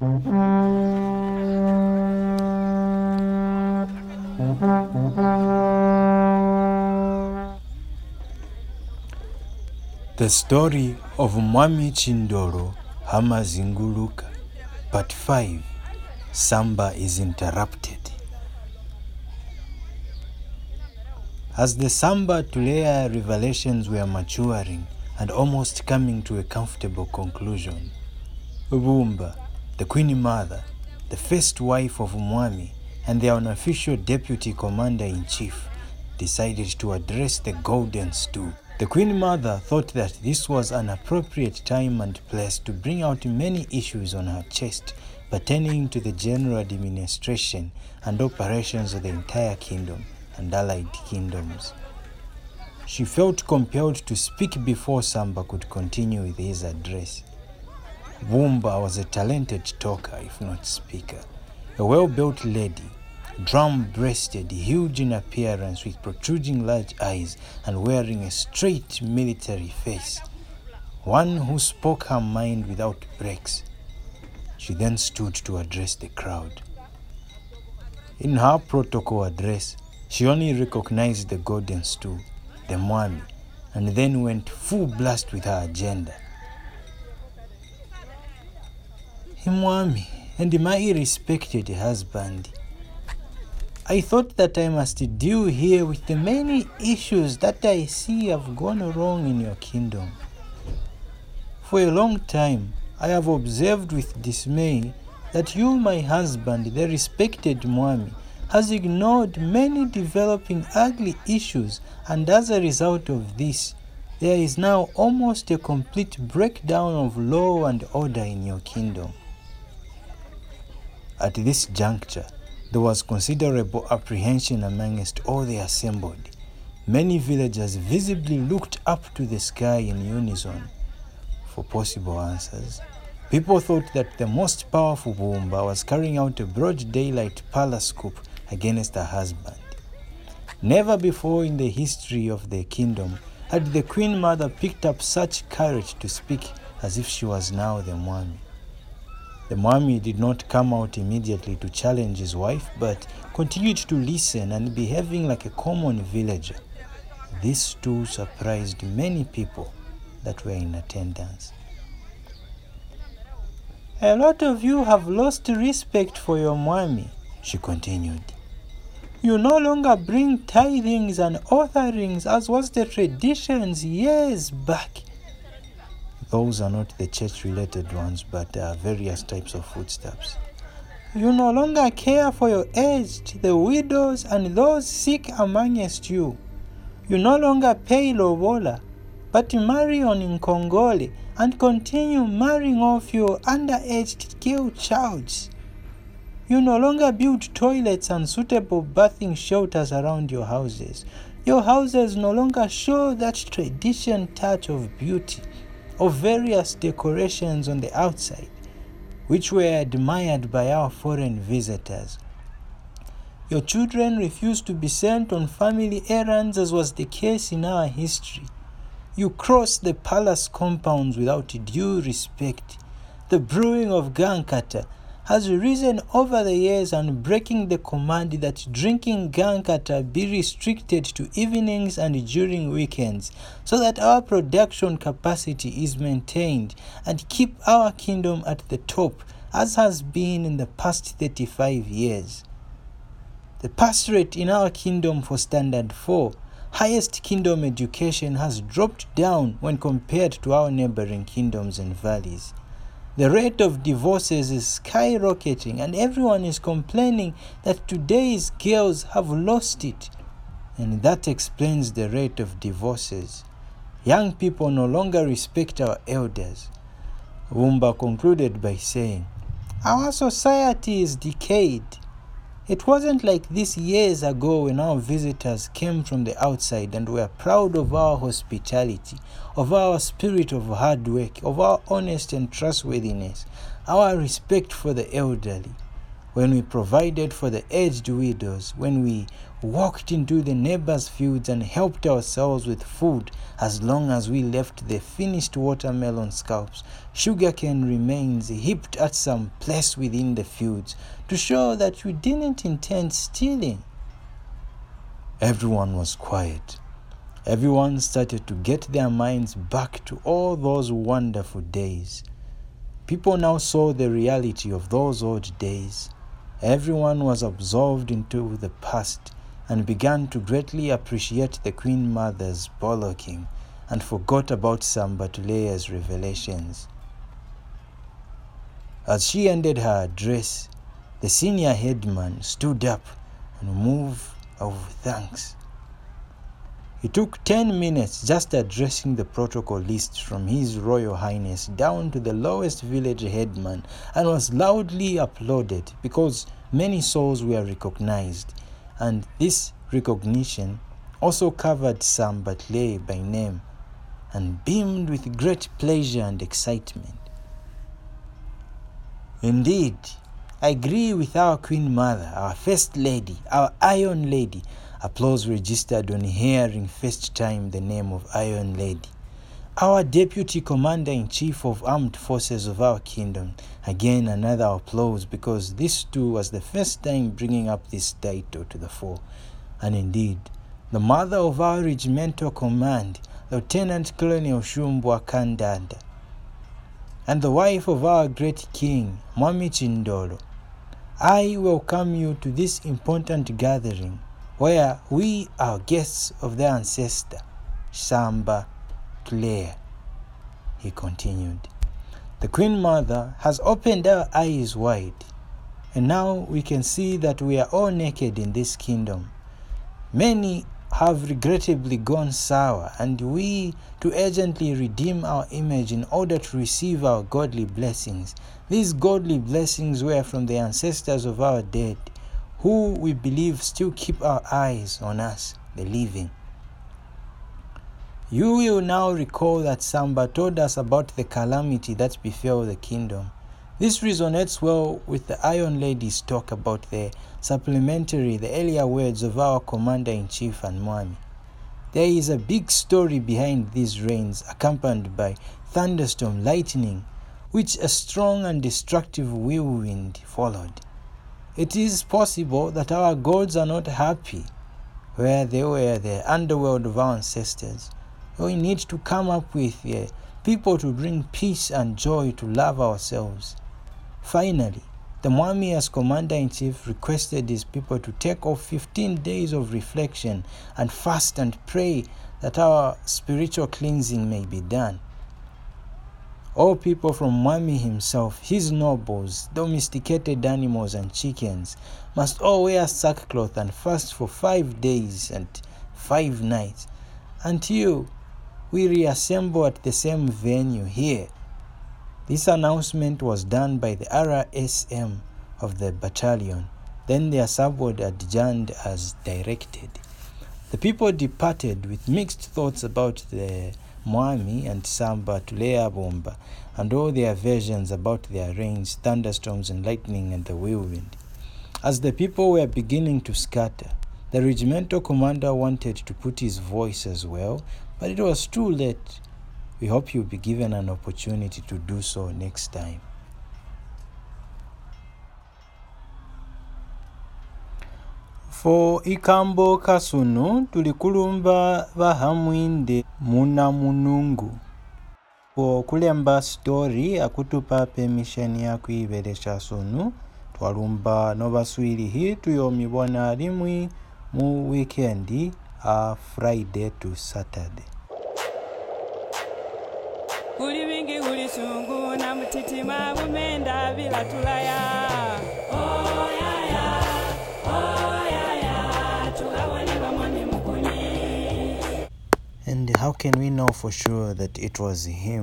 The story of Mwami Chindoro Hamazinguluka, Part 5 Samba is interrupted. As the Samba Tulea revelations were maturing and almost coming to a comfortable conclusion, Ubumba, the Queen Mother, the first wife of Mwami, and the unofficial deputy commander in chief decided to address the Golden Stool. The Queen Mother thought that this was an appropriate time and place to bring out many issues on her chest pertaining to the general administration and operations of the entire kingdom and allied kingdoms. She felt compelled to speak before Samba could continue with his address. Bumba was a talented talker, if not speaker, a well built lady, drum breasted, huge in appearance, with protruding large eyes and wearing a straight military face. One who spoke her mind without breaks. She then stood to address the crowd. In her protocol address, she only recognized the golden stool, the Mwami, and then went full blast with her agenda. Mwami and my respected husband, I thought that I must deal here with the many issues that I see have gone wrong in your kingdom. For a long time, I have observed with dismay that you, my husband, the respected Mwami, has ignored many developing ugly issues, and as a result of this, there is now almost a complete breakdown of law and order in your kingdom. At this juncture, there was considerable apprehension amongst all the assembled. Many villagers visibly looked up to the sky in unison for possible answers. People thought that the most powerful Bumba was carrying out a broad daylight palace coup against her husband. Never before in the history of the kingdom had the Queen Mother picked up such courage to speak as if she was now the Mwami. The Mwami did not come out immediately to challenge his wife, but continued to listen and behaving like a common villager. This too surprised many people that were in attendance. A lot of you have lost respect for your Mwami, she continued. You no longer bring tithings and offerings as was the traditions years back. Those are not the church related ones, but there are various types of footsteps. You no longer care for your aged, the widows, and those sick amongst you. You no longer pay lobola, but marry on Nkongole and continue marrying off your underaged girl childs. You no longer build toilets and suitable bathing shelters around your houses. Your houses no longer show that tradition touch of beauty, of various decorations on the outside, which were admired by our foreign visitors. Your children refuse to be sent on family errands, as was the case in our history. You cross the palace compounds without due respect. The brewing of Gankata has risen over the years and breaking the command that drinking Gankata be restricted to evenings and during weekends so that our production capacity is maintained and keep our kingdom at the top as has been in the past 35 years. The pass rate in our kingdom for standard 4 highest kingdom education has dropped down when compared to our neighboring kingdoms and valleys. The rate of divorces is skyrocketing, and everyone is complaining that today's girls have lost it. And that explains the rate of divorces. Young people no longer respect our elders. Wumba concluded by saying, Our society is decayed. It wasn't like this years ago when our visitors came from the outside and were proud of our hospitality, of our spirit of hard work, of our honesty and trustworthiness, our respect for the elderly. When we provided for the aged widows, when we walked into the neighbors' fields and helped ourselves with food as long as we left the finished watermelon scalps, sugarcane remains heaped at some place within the fields to show that we didn't intend stealing. Everyone was quiet. Everyone started to get their minds back to all those wonderful days. People now saw the reality of those old days. Everyone was absorbed into the past and began to greatly appreciate the Queen Mother's bollocking and forgot about Sambatulea's revelations. As she ended her address, the senior headman stood up and moved of thanks. He took 10 minutes just addressing the protocol list from His Royal Highness down to the lowest village headman and was loudly applauded because many souls were recognized. And this recognition also covered some Sam Batley by name and beamed with great pleasure and excitement. Indeed, I agree with our Queen Mother, our First Lady, our Iron Lady. Applause registered on hearing first time the name of Iron Lady. Our Deputy Commander in Chief of Armed Forces of our kingdom. Again, another applause because this too was the first time bringing up this title to the fore. And indeed, the mother of our regimental command, Lieutenant Colonel Shumbwa Kandanda, and the wife of our great king, Mwami Chindolo. I welcome you to this important gathering where we are guests of the ancestor, Samba Claire. He continued. The Queen Mother has opened our eyes wide, and now we can see that we are all naked in this kingdom. Many have regrettably gone sour, and we to urgently redeem our image in order to receive our godly blessings. These godly blessings were from the ancestors of our dead, who we believe still keep our eyes on us, the living. You will now recall that Samba told us about the calamity that befell the kingdom. This resonates well with the Iron Lady's talk about the supplementary, the earlier words of our Commander in Chief and Mwami. There is a big story behind these rains, accompanied by thunderstorm, lightning, which a strong and destructive whirlwind followed. It is possible that our gods are not happy where they were the underworld of our ancestors. We need to come up with uh, people to bring peace and joy to love ourselves. Finally, the Mwami as commander in chief requested his people to take off 15 days of reflection and fast and pray that our spiritual cleansing may be done. All people from Mwami himself, his nobles, domesticated animals, and chickens must all wear sackcloth and fast for five days and five nights until we reassemble at the same venue here. This announcement was done by the RSM of the battalion. Then their subword adjourned as directed. The people departed with mixed thoughts about the Mwami and Samba Tulea Bomba and all their versions about their rains, thunderstorms, and lightning and the whirlwind. As the people were beginning to scatter, the regimental commander wanted to put his voice as well, but it was too late. We hope you'll be given an opportunity to do so next time. fo ikambo kasunu tulikulumba bahamwinde muna munungu po kulemba stori akutupa permission ya kuibelesha sunu twalumba novaswilihi tuyomibona limwi mu weekend a friday to saturday. Kuli wingi kuli sungu na mtitima bumenda bila tulaya. Oyaya oyaya tukawone bamwami mukuni and how can we know for sure that it was him